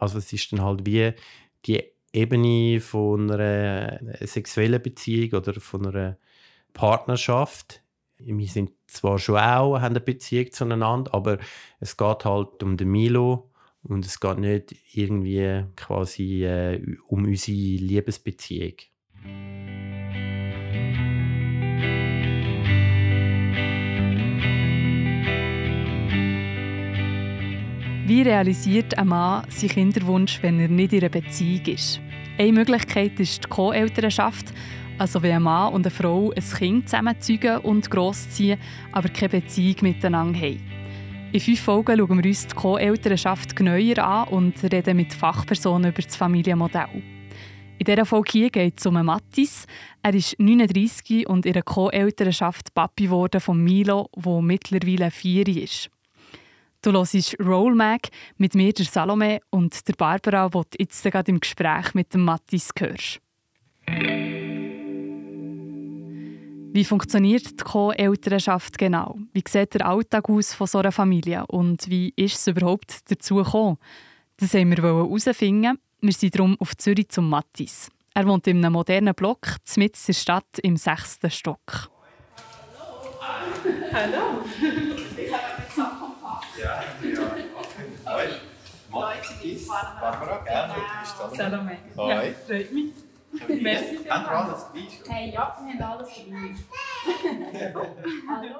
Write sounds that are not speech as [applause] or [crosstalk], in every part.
Also es ist dann halt wie die Ebene von einer sexuellen Beziehung oder von einer Partnerschaft. Wir sind zwar schon auch haben eine Beziehung zueinander, aber es geht halt um den Milo und es geht nicht irgendwie quasi äh, um unsere Liebesbeziehung. Wie realisiert ein Mann seinen Kinderwunsch, wenn er nicht in einer Beziehung ist? Eine Möglichkeit ist die Co-Elternschaft, also wenn ein Mann und eine Frau ein Kind zusammenzeugen und großziehen, aber keine Beziehung miteinander haben. In fünf Folgen schauen wir uns die Co-Elternschaft genauer an und reden mit Fachpersonen über das Familienmodell. In dieser Folge hier geht es um Mattis. Er ist 39 und in einer Co-Elternschaft Papi geworden von Milo, der mittlerweile vier ist. Du hörst Roll Mag mit mir, der Salome und der Barbara, die du jetzt gerade im Gespräch mit dem Mattis hörst. Wie funktioniert die Co-Elternschaft genau? Wie sieht der Alltag aus von so einer Familie? Und wie ist es überhaupt dazu gekommen? Das wollten wir herausfinden. Wir sind darum auf Zürich zum Mattis. Er wohnt in einem modernen Block, mitten in der Stadt im sechsten Stock. Hallo. Hallo. Ich habe eine Sache ja, ja. Hoi. Mattis, Barbara, gerne. Salome. Hoi. Ja, freut mich. Merci. Haben wir alles dabei? Hey, ja, wir haben alles dabei. [laughs] Hallo.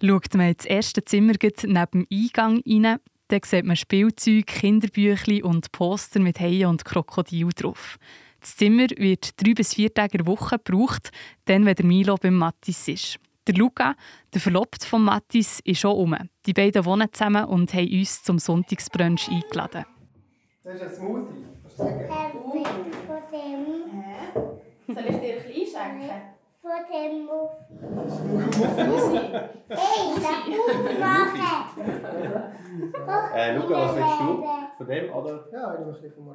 Schaut man ins erste Zimmer neben dem Eingang rein, dann sieht man Spielzeug, Kinderbücher und Poster mit Haien und Krokodil drauf. Das Zimmer wird drei bis vier Tage in der Woche gebraucht, dann, wenn der Milo beim Mattis ist. Der Luca, der Verlobte von Mattis, ist schon um. Die beiden wohnen zusammen und haben uns zum Sonntagsbrunch eingeladen. Das ist ein Smoothie. Soll ich dir ein klein schenken? Von dem Musi. Hey, das machen! Äh, Luca, was willst du? Von dem, oder? Ja, ich nehme ein bisschen vom.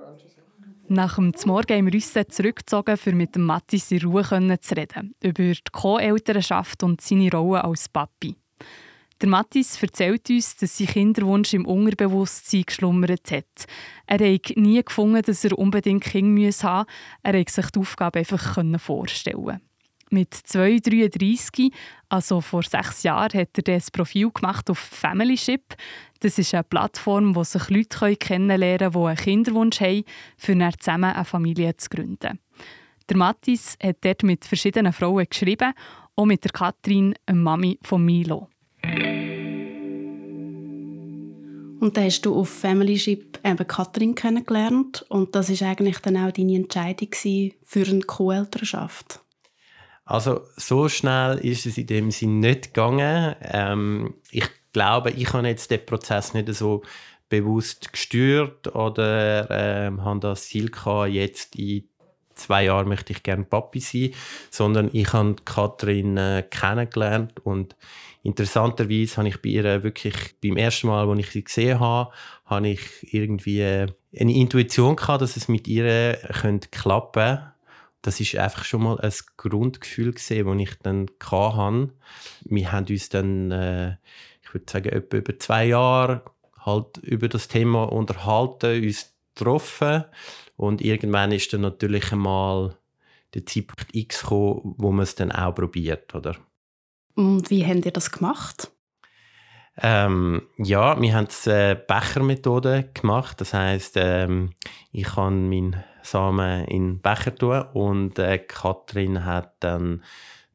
Nach dem Morgen haben wir uns zurückgezogen, um mit dem Mattis in Ruhe zu reden. Über die Co-Elternschaft und seine Rolle als Papi. Der Mattis erzählt uns, dass sein Kinderwunsch im Unterbewusstsein geschlummert hat. Er hat nie gefunden, dass er unbedingt Kinder haben musste. Er konnte sich die Aufgabe einfach vorstellen. Mit 2,33, also vor sechs Jahren, hat er das Profil gemacht auf Familyship. Das ist eine Plattform, wo sich Leute kennenlernen können, die einen Kinderwunsch haben, für dann zusammen eine Familie zu gründen. Der Mattis hat dort mit verschiedenen Frauen geschrieben, auch mit der Katrin, eine Mami von Milo. Und dann hast du auf Familyship eben Katrin kennengelernt und das ist eigentlich dann auch deine Entscheidung für eine Co-Elternschaft. Also so schnell ist es in dem Sinn nicht gegangen. Ähm, ich glaube, ich habe jetzt den Prozess nicht so bewusst gesteuert oder ähm, habe das Ziel gehabt, jetzt in zwei Jahren möchte ich gerne Papi sein, sondern ich habe Katrin äh, kennengelernt und interessanterweise habe ich bei ihr wirklich beim ersten Mal, als ich sie gesehen habe, habe ich irgendwie eine Intuition gehabt, dass es mit ihr könnte klappen das ist einfach schon mal ein Grundgefühl gesehen, das ich dann hatte. Wir haben uns dann, äh, ich würde sagen, etwa über zwei Jahre halt über das Thema unterhalten, uns getroffen und irgendwann ist dann natürlich einmal der Zeitpunkt X gekommen, wo man es dann auch probiert, oder? Und wie habt ihr das gemacht? Ähm, ja, wir haben die äh, Bechermethode gemacht. Das heißt, ähm, ich kann meinen Samen in Becher tun und äh, Katrin hat dann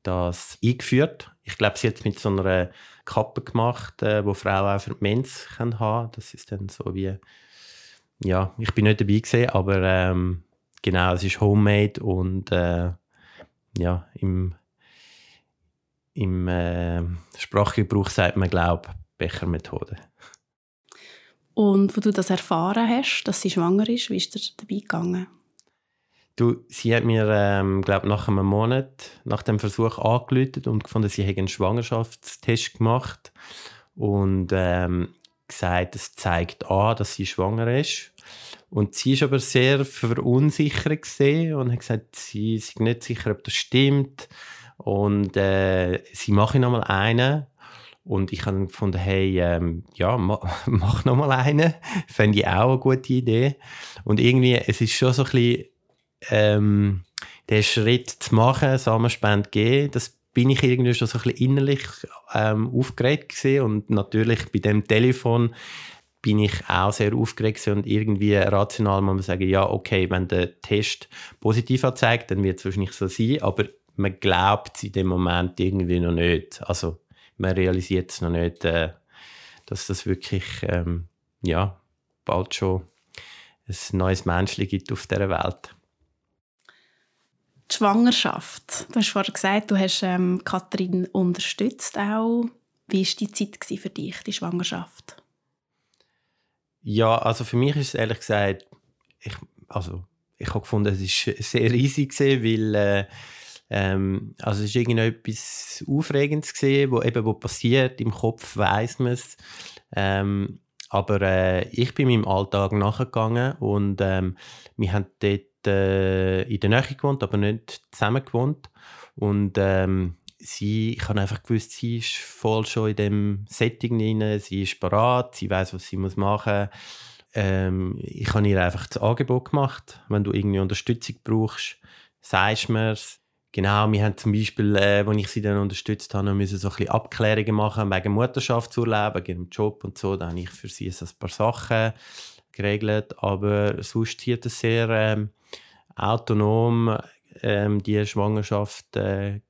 das eingeführt. Ich glaube, sie hat es mit so einer Kappe gemacht, äh, wo Frauen auch für die Mens können haben. Das ist dann so wie, ja, ich bin nicht dabei gewesen, aber ähm, genau, es ist homemade und äh, ja, im im äh, Sprachgebrauch sagt man, glaube Bechermethode. Und wo du das erfahren hast, dass sie schwanger ist, wie ist dir dabei gegangen? Du, sie hat mir, ähm, glaube nach einem Monat nach dem Versuch angerufen und gefunden, sie hätte einen Schwangerschaftstest gemacht und ähm, gesagt, es zeigt an, dass sie schwanger ist. Und sie ist aber sehr verunsichert gesehen und hat gesagt, sie ist nicht sicher, ob das stimmt und äh, sie mache noch mal einen Und ich habe gefunden, hey, ähm, ja, ma, [laughs] mach noch mal einen. Fände ich auch eine gute Idee. Und irgendwie, es ist schon so ein bisschen, ähm, den Schritt zu machen, Samenspende geben, das bin ich irgendwie schon so ein bisschen innerlich ähm, aufgeregt gewesen. Und natürlich bei dem Telefon bin ich auch sehr aufgeregt und irgendwie rational muss man sagen, ja, okay, wenn der Test positiv anzeigt, dann wird es wahrscheinlich so sein, aber man glaubt es in dem Moment irgendwie noch nicht. Also man realisiert es noch nicht, äh, dass das wirklich ähm, ja, bald schon ein neues Menschli gibt auf dieser Welt. Die Schwangerschaft. Du hast vorhin gesagt, du hast ähm, Katrin unterstützt auch. Wie war die Zeit für dich, die Schwangerschaft? Ja, also für mich ist es ehrlich gesagt, ich, also ich habe gefunden, es ist sehr riesig gewesen, weil äh, ähm, also es ist irgendetwas Aufregendes gesehen, wo eben wo passiert im Kopf weiß man es. Ähm, aber äh, ich bin meinem Alltag nachgegangen und ähm, wir haben dort äh, in der Nähe gewohnt, aber nicht zusammen gewohnt und ähm, sie, ich habe einfach gewusst, sie ist voll schon in dem Setting drin, sie ist parat, sie weiß, was sie muss machen. Ähm, ich habe ihr einfach das Angebot gemacht, wenn du irgendwie Unterstützung brauchst, sagst mir es. Genau, wir haben zum Beispiel, äh, als ich sie dann unterstützt habe, müssen so ein bisschen Abklärungen machen wegen Mutterschaftsurlaub, wegen dem Job und so. Da habe ich für sie so ein paar Sachen geregelt, aber sonst hat es sehr ähm, autonom ähm, die Schwangerschaft äh,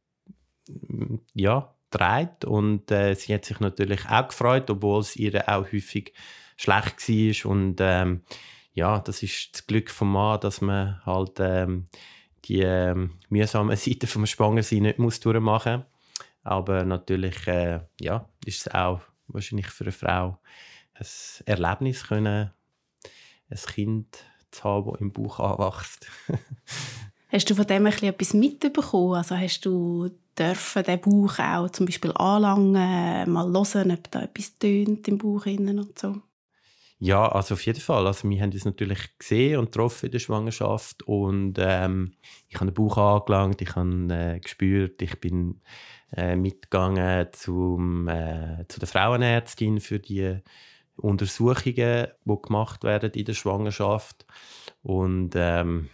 ja, trägt und äh, sie hat sich natürlich auch gefreut, obwohl es ihr auch häufig schlecht war und ähm, ja, das ist das Glück vom Mann, dass man halt ähm, die ähm, mühsamen [laughs] Seiten vom Schwangersein nicht muss durchmachen aber natürlich äh, ja, ist es auch wahrscheinlich für eine Frau ein Erlebnis können, ein Kind zu haben, das im Bauch anwächst. [laughs] hast du von dem etwas mitbekommen? Also hast du dürfen den Bauch auch zum Beispiel anlangen, mal hören, ob da etwas tönt im Bauch innen und so? Ja, also auf jeden Fall. Also wir haben das natürlich gesehen und getroffen in der Schwangerschaft und ähm, ich habe den Bauch angelangt, ich habe äh, gespürt, ich bin äh, mitgegangen zum, äh, zu der Frauenärztin für die Untersuchungen, die gemacht werden in der Schwangerschaft und ähm,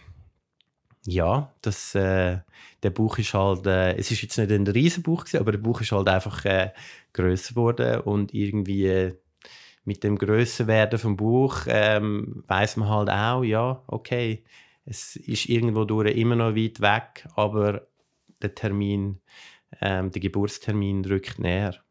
ja, das, äh, der Buch ist halt, äh, es ist jetzt nicht ein Riesenbuch gewesen, aber der Buch ist halt einfach äh, größer geworden und irgendwie äh, mit dem Grösserwerden vom Buch ähm, weiß man halt auch, ja, okay, es ist irgendwo durch immer noch weit weg, aber der Termin, ähm, der Geburtstermin rückt näher.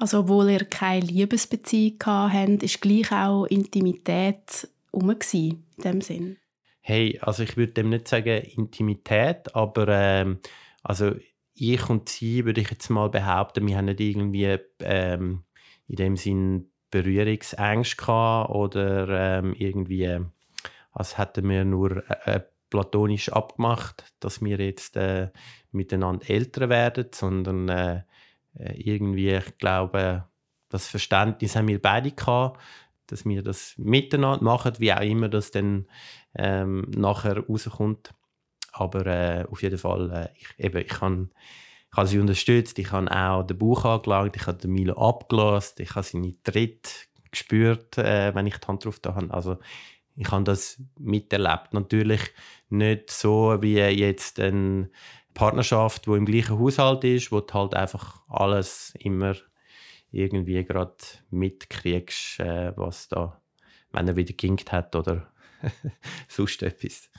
Also obwohl ihr keine Liebesbeziehung hatten, ist gleich auch Intimität herum in dem Sinn? Hey, also ich würde dem nicht sagen Intimität, aber ähm, also ich und sie würde ich jetzt mal behaupten, wir haben nicht irgendwie ähm, in dem Sinn Berührungsängste oder ähm, irgendwie, als hätten wir nur äh, platonisch abgemacht, dass wir jetzt äh, miteinander älter werden, sondern äh, äh, irgendwie, ich glaube, das Verständnis haben wir beide gehabt, dass wir das miteinander machen, wie auch immer das dann ähm, nachher rauskommt. Aber äh, auf jeden Fall, äh, ich, eben, ich habe ich habe sie unterstützt, ich habe auch den Bauch angelagt, ich habe den Milo abgelost, ich habe seine Tritt gespürt, äh, wenn ich die Hand drauf habe. Also ich habe das miterlebt. Natürlich nicht so wie jetzt eine Partnerschaft, wo im gleichen Haushalt ist, wo du halt einfach alles immer irgendwie gerade mitkriegst, äh, was da, wenn er wieder ginkt hat oder [laughs] sonst etwas.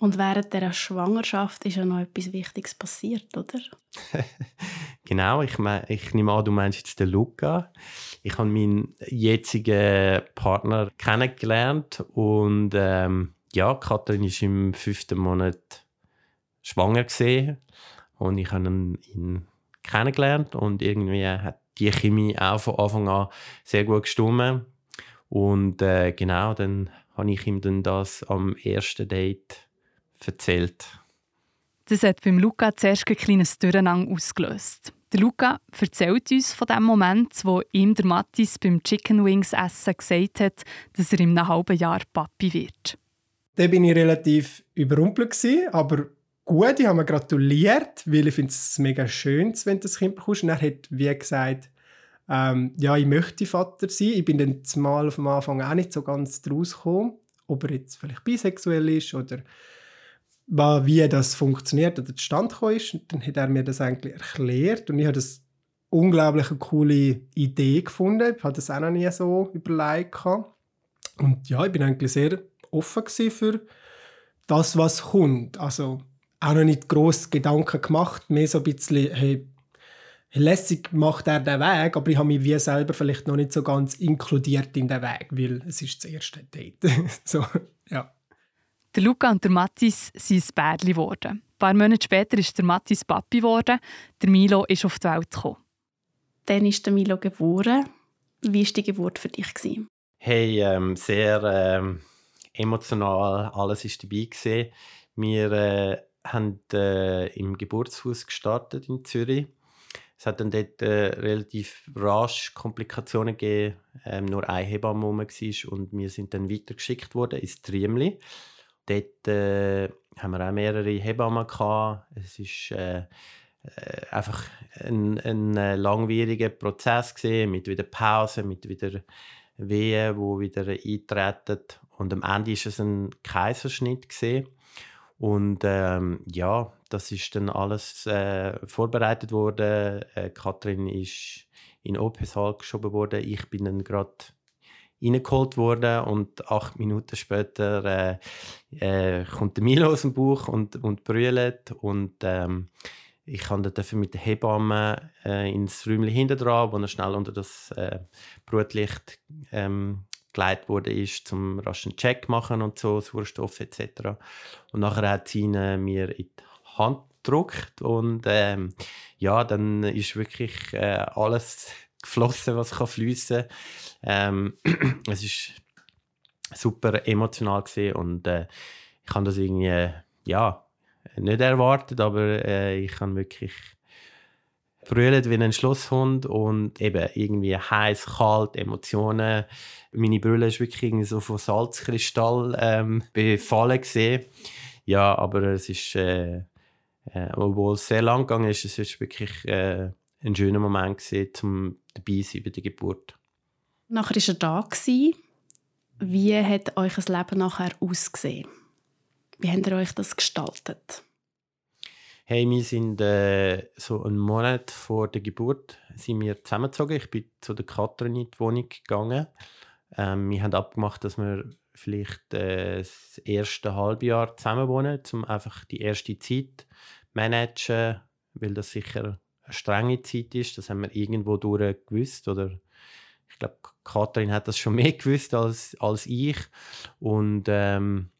Und während der Schwangerschaft ist ja noch etwas Wichtiges passiert, oder? [laughs] genau, ich, mein, ich nehme an, du meinst jetzt den Luca. Ich habe meinen jetzigen Partner kennengelernt und ähm, ja, Katrin ist im fünften Monat schwanger gesehen und ich habe ihn kennengelernt und irgendwie hat die Chemie auch von Anfang an sehr gut gestimmt und äh, genau, dann habe ich ihm dann das am ersten Date erzählt. Das hat beim Luca zuerst ein kleines Durcheinander ausgelöst. Der Luca erzählt uns von dem Moment, wo ihm der Mattis beim Chicken Wings Essen gesagt hat, dass er in einem halben Jahr Papi wird. Da bin ich relativ überrumpelt, aber gut, ich habe mir gratuliert, weil ich finde es mega schön, wenn du das Kind bekommst. Und er hat wie gesagt, ähm, ja, ich möchte Vater sein. Ich bin dann zumal am Anfang auch nicht so ganz draus gekommen, ob er jetzt vielleicht bisexuell ist oder wie das funktioniert oder zustande gekommen ist. Und dann hat er mir das eigentlich erklärt und ich habe das unglaublich eine coole Idee gefunden. Ich habe das auch noch nie so überlegt. Und ja, ich bin eigentlich sehr offen für das, was kommt. Also auch noch nicht groß Gedanken gemacht, mehr so ein bisschen, hey, lässig macht er den Weg, aber ich habe mich wie selber vielleicht noch nicht so ganz inkludiert in den Weg, weil es ist das erste Date. [laughs] so, ja. Der Luca und der Mathis sind ein Bärli geworden. Ein paar Monate später ist der Mathis Papi geworden. Der Milo ist auf die Welt gekommen. Dann ist der Milo geboren. Wie war die Geburt für dich? Hey, ähm, sehr ähm, emotional. Alles war dabei. Gewesen. Wir äh, haben äh, im Geburtshaus gestartet in Zürich. Es hat dann dort äh, relativ rasch Komplikationen gegeben. Ähm, nur eine Hebamme war und wir sind dann weitergeschickt worden ins Triemli. Dort äh, haben wir auch mehrere Hebammen gehabt. Es ist äh, äh, einfach ein, ein äh, langwieriger Prozess gewesen, mit wieder Pause, mit wieder Wehen, wo wieder eintreten und am Ende ist es ein Kaiserschnitt gesehen und ähm, ja, das ist dann alles äh, vorbereitet worden. Äh, Kathrin ist in OP-Saal geschoben worden. Ich bin dann gerade reingeholt worden und acht Minuten später äh, äh, kommt der Milo aus dem Buch und, und brüllt und ähm, ich kann dann mit der Hebamme äh, ins Räumchen hinten dran, wo er schnell unter das äh, Brutlicht ähm, geleitet wurde, ist, zum raschen Check machen und so, Sauerstoff etc. Und nachher hat sie ihn äh, mir in die Hand gedrückt und ähm, ja, dann ist wirklich äh, alles [laughs] geflossen, was kann fließen. Ähm, [clears throat] es ist super emotional gesehen und äh, ich kann das irgendwie ja nicht erwartet, aber äh, ich kann wirklich brüllt wie ein Schlosshund und eben irgendwie heiß, kalt, Emotionen. Meine Brille ist wirklich irgendwie so von Salzkristall ähm, befallen gesehen. Ja, aber es ist, äh, äh, obwohl es sehr lang gegangen ist, es ist wirklich äh, ein schöner Moment gewesen, zum dabei sein bei der Geburt. Nachher war er da. Gewesen. Wie hat euch das Leben nachher ausgesehen? Wie habt ihr euch das gestaltet? Hey, wir sind äh, so einen Monat vor der Geburt sind wir zusammengezogen. Ich bin zu der Katrin in die Wohnung gegangen. Ähm, wir haben abgemacht, dass wir vielleicht äh, das erste Halbjahr zusammen wohnen, um einfach die erste Zeit managen, weil das sicher eine strenge Zeit ist. Das haben wir irgendwo durch gewusst oder ich glaube, Katrin hat das schon [laughs] mehr gewusst als, als ich und ähm,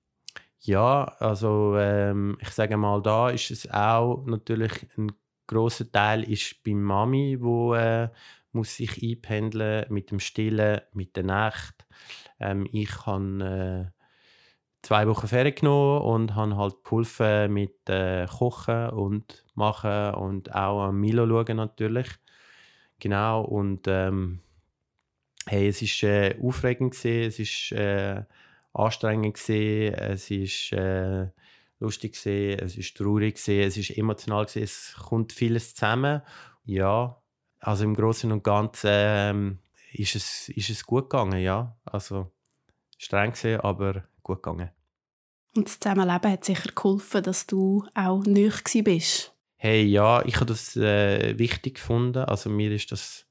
ja, also ähm, ich sage mal, da ist es auch natürlich ein großer Teil ist bei Mami, wo äh, muss sich einpendeln mit dem Stillen, mit der Nacht. Ähm, ich habe äh, zwei Wochen Ferien genommen und habe halt geholfen mit äh, Kochen und Machen und auch am Milo schauen natürlich. Genau und ähm, hey, es ist äh, aufregend gewesen, es äh, anstrengend gesehen, es ist äh, lustig gesehen, es ist traurig gesehen, es ist emotional gesehen, es kommt vieles zusammen. Ja, also im Großen und Ganzen ähm, ist es ist es gut gegangen, ja, also streng gesehen, aber gut gegangen. Und das Zusammenleben hat sicher geholfen, dass du auch nüch bist. Hey, ja, ich habe das äh, wichtig gefunden. Also mir ist das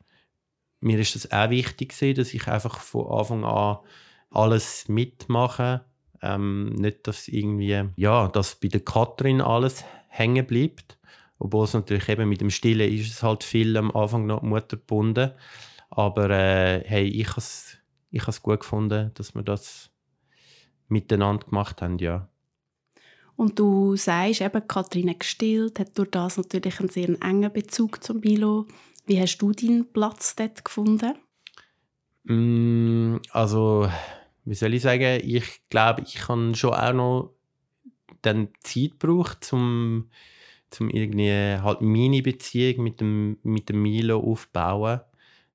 mir ist das auch wichtig gewesen, dass ich einfach von Anfang an alles mitmachen. Ähm, nicht, dass irgendwie, ja, dass bei der Katrin alles hängen bleibt. Obwohl es natürlich eben mit dem Stillen ist es halt viel am Anfang noch Mutter gebunden. Aber äh, hey, ich habe es ich gut gefunden, dass wir das miteinander gemacht haben, ja. Und du sagst eben, Katrin hat gestillt, hat durch das natürlich einen sehr engen Bezug zum Milo. Wie hast du deinen Platz dort gefunden? Mm, also wie soll ich sagen, ich glaube, ich habe schon auch noch dann Zeit gebraucht, um, um irgendwie halt meine Beziehung mit dem, mit dem Milo aufzubauen.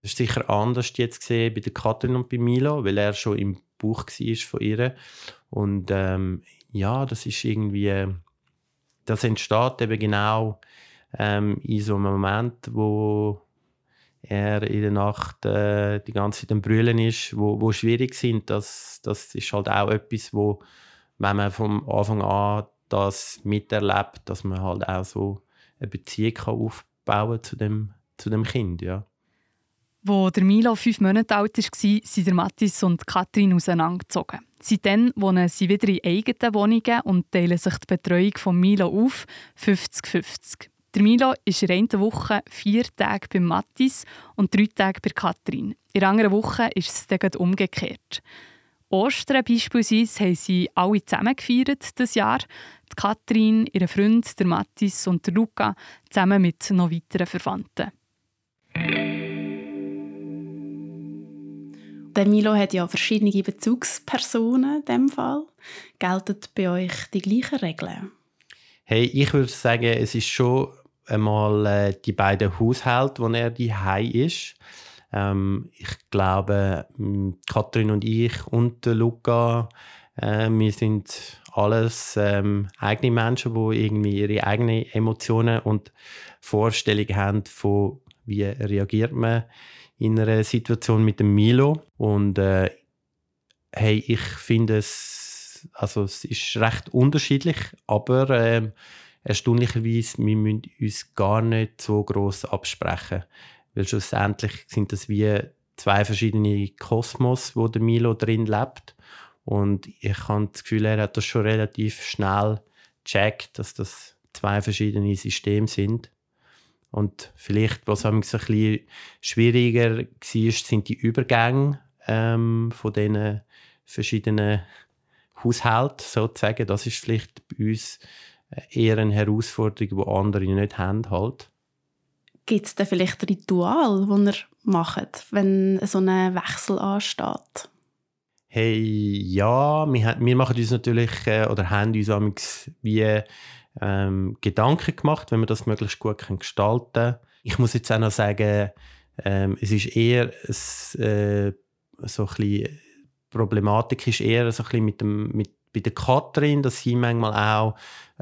Das ist sicher anders jetzt gesehen bei der Katrin und bei Milo, weil er schon im Buch war von ihr. Und ähm, ja, das ist irgendwie das entsteht eben genau ähm, in so einem Moment, wo er in der Nacht äh, die ganze Zeit am Brüllen ist, wo, wo schwierig sind. Das, das ist halt auch etwas, wo, wenn man vom Anfang an das miterlebt, dass man halt auch so eine Beziehung kann aufbauen zu dem, zu dem Kind, ja. Wo der Milo fünf Monate alt war, sind Mathis und Katrin auseinandergezogen. Seitdem wohnen sie wieder in eigenen Wohnungen und teilen sich die Betreuung von Milo auf, 50-50. Der Milo ist in einer Woche vier Tage bei Mathis und drei Tage bei Katrin. In der anderen Woche ist es dann umgekehrt. Ostern beispielsweise haben sie alle zusammen gefeiert das Jahr. Die Katrin, ihre Freund, der Mathis und der Luca zusammen mit noch weiteren Verwandten. Der Milo hat ja verschiedene Bezugspersonen in diesem Fall. Gelten bei euch die gleichen Regeln? Hey, ich würde sagen, es ist schon einmal äh, die beiden Haushalte, wo er die ist. Ähm, ich glaube, Katrin und ich und Luca, äh, wir sind alles ähm, eigene Menschen, die irgendwie ihre eigenen Emotionen und Vorstellungen haben von wie reagiert man in einer Situation mit dem Milo und äh, hey, ich finde es also es ist recht unterschiedlich, aber äh, erstaunlicherweise, wir müssen uns gar nicht so groß absprechen. Weil schlussendlich sind das wie zwei verschiedene Kosmos, wo der Milo drin lebt. Und ich habe das Gefühl, er hat das schon relativ schnell gecheckt, dass das zwei verschiedene Systeme sind. Und vielleicht, was ein bisschen schwieriger war, sind die Übergänge ähm, von diesen verschiedenen Haushalten sozusagen. Das ist vielleicht bei uns eher eine Herausforderung, die andere nicht haben. Halt. Gibt es da vielleicht ein Ritual, das ihr macht, wenn so ein Wechsel ansteht? Hey, ja, wir, wir machen uns natürlich äh, oder haben uns wie ähm, Gedanken gemacht, wenn wir das möglichst gut können gestalten können. Ich muss jetzt auch noch sagen, ähm, es ist eher ein, äh, so ein bisschen, Problematik ist eher so ein bisschen mit dem, mit bei der Katrin, dass sie manchmal auch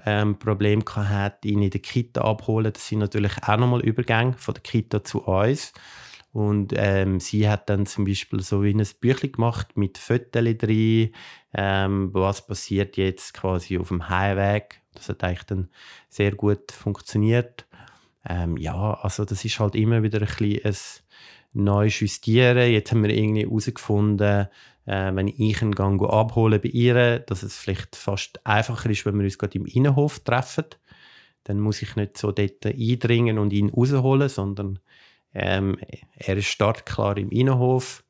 ähm, Probleme hat, ihn in der Kita abholen. Das sind natürlich auch nochmal Übergänge von der Kita zu uns. Und ähm, sie hat dann zum Beispiel so wie ein Büchlein gemacht mit Fotos drin, ähm, was passiert jetzt quasi auf dem Heimweg. Das hat eigentlich dann sehr gut funktioniert. Ähm, ja, also das ist halt immer wieder ein bisschen ein neues Justieren. Jetzt haben wir irgendwie herausgefunden, äh, wenn ich ihn gang abholen bei ihr, dass es vielleicht fast einfacher ist, wenn wir uns gerade im Innenhof treffen. Dann muss ich nicht so dort eindringen und ihn rausholen, sondern ähm, er ist startklar im Innenhof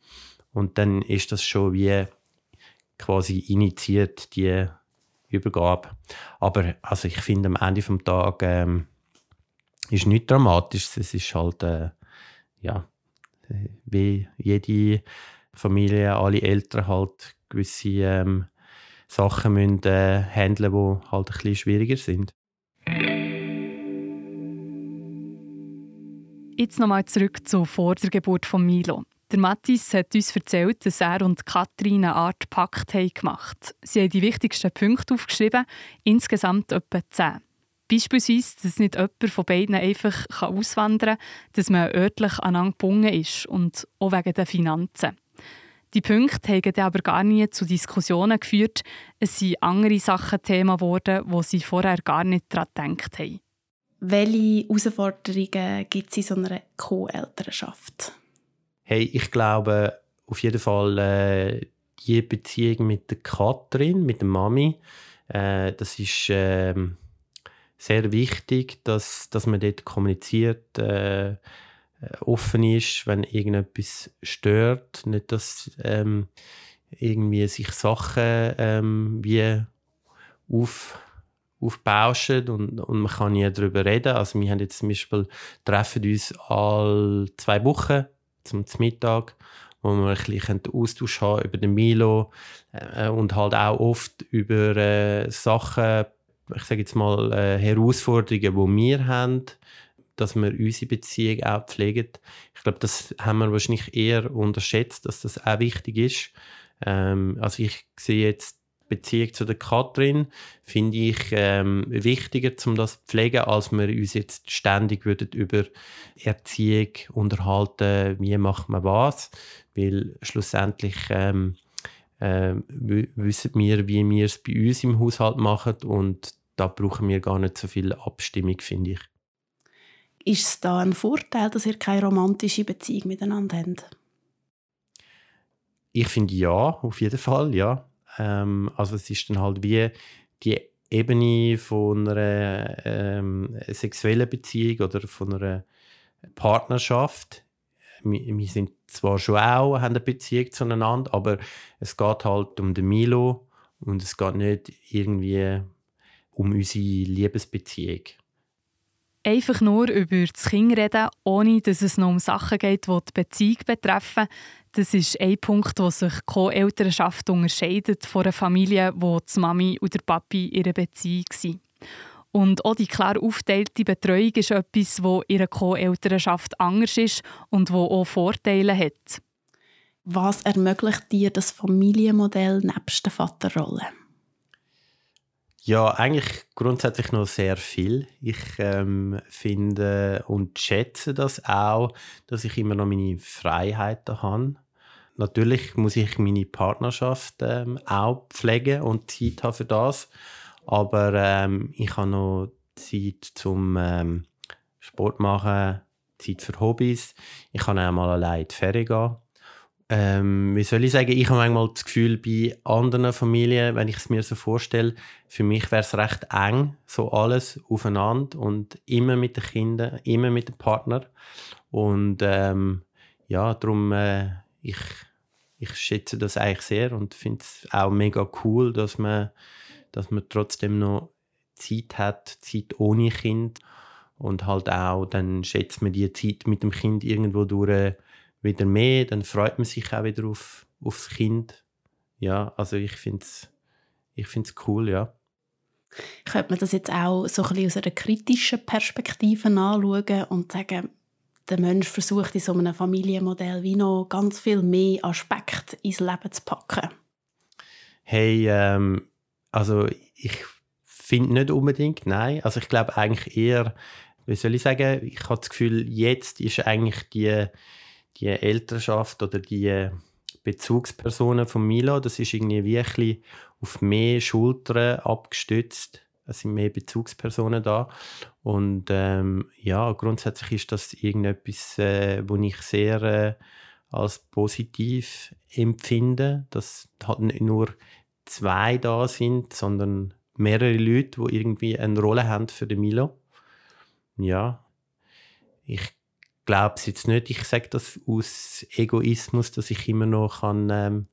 und dann ist das schon wie quasi initiiert, die Übergabe. Aber also ich finde, am Ende des Tages ähm, ist nichts dramatisch. Es ist halt, äh, ja, wie jede Familie, alle Eltern halt gewisse ähm, Sachen müssen äh, handeln, die halt ein bisschen schwieriger sind. Jetzt nochmal zurück zur vor der Geburt von Milo. Der Mathis hat uns erzählt, dass er und Katrin eine Art Pakt haben gemacht Sie haben die wichtigsten Punkte aufgeschrieben, insgesamt etwa zehn. Beispielsweise, dass nicht jemand von beiden einfach auswandern kann, dass man örtlich aneinander gebunden ist und auch wegen der Finanzen. Die Punkte haben aber gar nie zu Diskussionen geführt. Es sind andere Sachen Thema geworden, wo sie vorher gar nicht daran gedacht haben. Welche Herausforderungen gibt es in so einer Co-Elternschaft? Hey, ich glaube auf jeden Fall äh, die Beziehung mit der Katrin, mit der Mami, äh, das ist äh, sehr wichtig, dass, dass man dort kommuniziert. Äh, äh, offen ist, wenn irgendetwas stört. Nicht, dass ähm, irgendwie sich Sachen ähm, wie auf, aufbauschen und, und man kann nie darüber reden. Also wir haben jetzt zum Beispiel treffen uns alle zwei Wochen zum Mittag, wo wir ein bisschen Austausch haben über den Milo äh, und halt auch oft über äh, Sachen, ich sage jetzt mal äh, Herausforderungen, die wir haben, dass wir unsere Beziehung auch pflegen. Ich glaube, das haben wir wahrscheinlich eher unterschätzt, dass das auch wichtig ist. Ähm, also ich sehe jetzt Beziehung zu der Katrin finde ich ähm, wichtiger, um das zu pflegen, als wir uns jetzt ständig würden über Erziehung unterhalten, wie macht man was, weil schlussendlich ähm, äh, wissen wir, wie wir es bei uns im Haushalt machen und da brauchen wir gar nicht so viel Abstimmung, finde ich. Ist es da ein Vorteil, dass ihr keine romantische Beziehung miteinander habt? Ich finde ja, auf jeden Fall, ja. Ähm, also es ist dann halt wie die Ebene von einer ähm, sexuellen Beziehung oder von einer Partnerschaft. Wir, wir, sind zwar schon auch haben eine Beziehung zueinander, aber es geht halt um den Milo und es geht nicht irgendwie um unsere Liebesbeziehung. Einfach nur über das Kind reden, ohne dass es noch um Sachen geht, die die Beziehung betreffen, das ist ein Punkt, wo sich die Co-Elternschaft unterscheidet von einer Familie, wo die Mami und der Papi ihre Beziehung sind. Und auch die klar aufteilte Betreuung ist etwas, wo ihre Co-Elternschaft anders ist und wo auch Vorteile hat. Was ermöglicht dir das Familienmodell nebst der Vaterrolle? Ja, eigentlich grundsätzlich noch sehr viel. Ich ähm, finde und schätze das auch, dass ich immer noch meine Freiheiten habe. Natürlich muss ich meine Partnerschaft ähm, auch pflegen und Zeit haben für das. Aber ähm, ich habe noch Zeit zum ähm, Sport machen, Zeit für Hobbys. Ich kann auch mal allein in die Ferien gehen ähm, wie soll ich sagen, ich habe manchmal das Gefühl, bei anderen Familien, wenn ich es mir so vorstelle, für mich wäre es recht eng, so alles aufeinander und immer mit den Kindern, immer mit dem Partner. Und ähm, ja, darum, äh, ich, ich schätze das eigentlich sehr und finde es auch mega cool, dass man, dass man trotzdem noch Zeit hat, Zeit ohne Kind und halt auch, dann schätzt man die Zeit mit dem Kind irgendwo durch wieder mehr, dann freut man sich auch wieder auf, aufs Kind. Ja, also ich finde es ich find's cool, ja. Könnte man das jetzt auch so ein bisschen aus einer kritischen Perspektive anschauen und sagen, der Mensch versucht in so einem Familienmodell wie noch ganz viel mehr Aspekte ins Leben zu packen? Hey, ähm, also ich finde nicht unbedingt, nein. Also ich glaube eigentlich eher, wie soll ich sagen, ich habe das Gefühl, jetzt ist eigentlich die die Elternschaft oder die Bezugspersonen von Milo, das ist irgendwie wirklich auf mehr Schultern abgestützt. Es sind mehr Bezugspersonen da. Und ähm, ja, grundsätzlich ist das irgendetwas, äh, wo ich sehr äh, als positiv empfinde, dass halt nicht nur zwei da sind, sondern mehrere Leute, die irgendwie eine Rolle haben für den Milo. Ja, ich glaube es jetzt nicht. Ich sage das aus Egoismus, dass ich immer noch kann, ähm,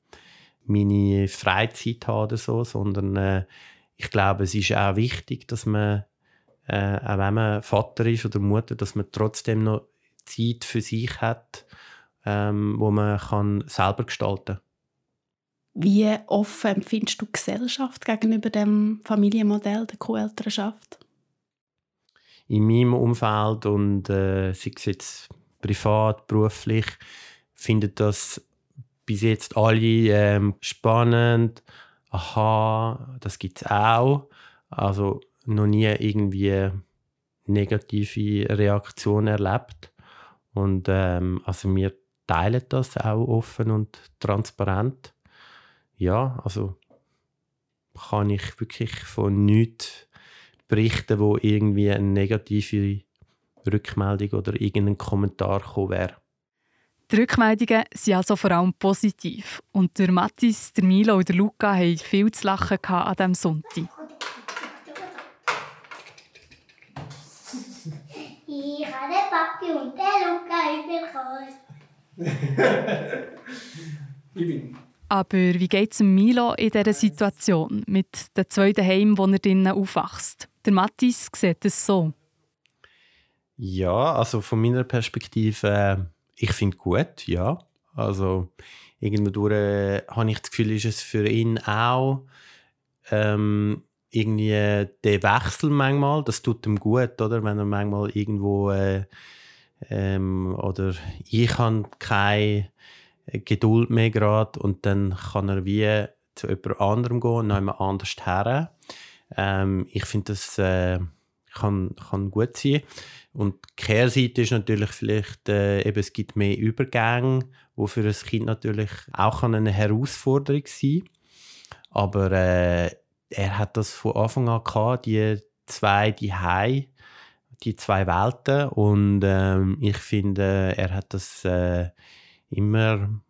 meine Freizeit habe oder so, sondern äh, ich glaube, es ist auch wichtig, dass man, äh, auch wenn man Vater ist oder Mutter, dass man trotzdem noch Zeit für sich hat, ähm, wo man kann selber gestalten Wie offen empfindest du Gesellschaft gegenüber dem Familienmodell der Co-Elternschaft? In meinem Umfeld und äh, sei es jetzt privat, beruflich, finden das bis jetzt alle ähm, spannend. Aha, das gibt es auch. Also noch nie irgendwie negative Reaktionen erlebt. Und ähm, also wir teilen das auch offen und transparent. Ja, also kann ich wirklich von nichts berichten, wo irgendwie eine negative Rückmeldung oder irgendein Kommentar gekommen wäre. Die Rückmeldungen sind also vor allem positiv. Und der Mathis, der Milo und der Luca hatten viel zu lachen an diesem Sonntag. Ich habe den Papi und den Luca überkommen. [laughs] Aber wie geht es Milo in dieser Situation mit dem zweiten Heim, wo er drinnen aufwächst? Der Mathis sieht es so. Ja, also von meiner Perspektive, äh, ich finde gut, ja. Also irgendwo durch äh, habe ich das Gefühl, ist es für ihn auch ähm, irgendwie der Wechsel manchmal, das tut ihm gut, oder? Wenn er manchmal irgendwo äh, ähm, oder ich habe keine Geduld mehr gerade und dann kann er wie zu jemand anderem gehen, noch jemand anders her. Ähm, ich finde, das äh, kann, kann gut sein. Und die Kehrseite ist natürlich vielleicht, äh, eben, es gibt mehr Übergänge, wo für ein Kind natürlich auch eine Herausforderung sein kann. Aber äh, er hat das von Anfang an gehabt, die zwei die Hai, die zwei Welten. Und ähm, ich finde, er hat das äh, immer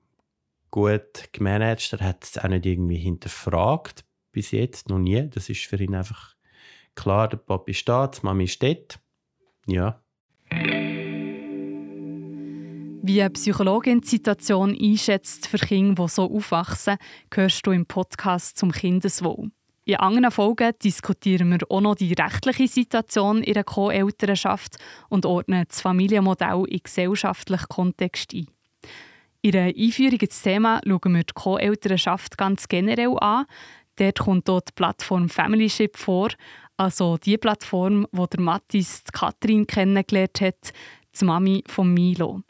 gut gemanagt. Er hat es auch nicht irgendwie hinterfragt bis jetzt, noch nie. Das ist für ihn einfach klar, der Papi steht, die Mami steht. Ja. Wie eine Psychologin die Situation einschätzt für Kinder, die so aufwachsen, hörst du im Podcast zum Kindeswohl. In anderen Folgen diskutieren wir auch noch die rechtliche Situation in der Co-Elternschaft und ordnen das Familienmodell in gesellschaftlichen Kontext ein. In der Einführung ins Thema schauen wir die Co-Elternschaft ganz generell an. Dort kommt auch die Plattform Familyship vor, also die Plattform, wo der Mathis die Katrin kennengelernt hat, die Mami von Milo.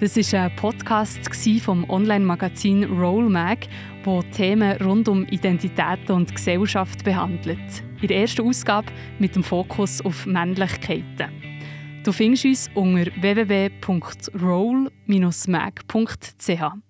Das war ein Podcast vom Online-Magazin Rollmag, wo Themen rund um Identität und Gesellschaft behandelt. In der ersten Ausgabe mit dem Fokus auf Männlichkeiten. Du findest uns unter www.roll-mag.ch.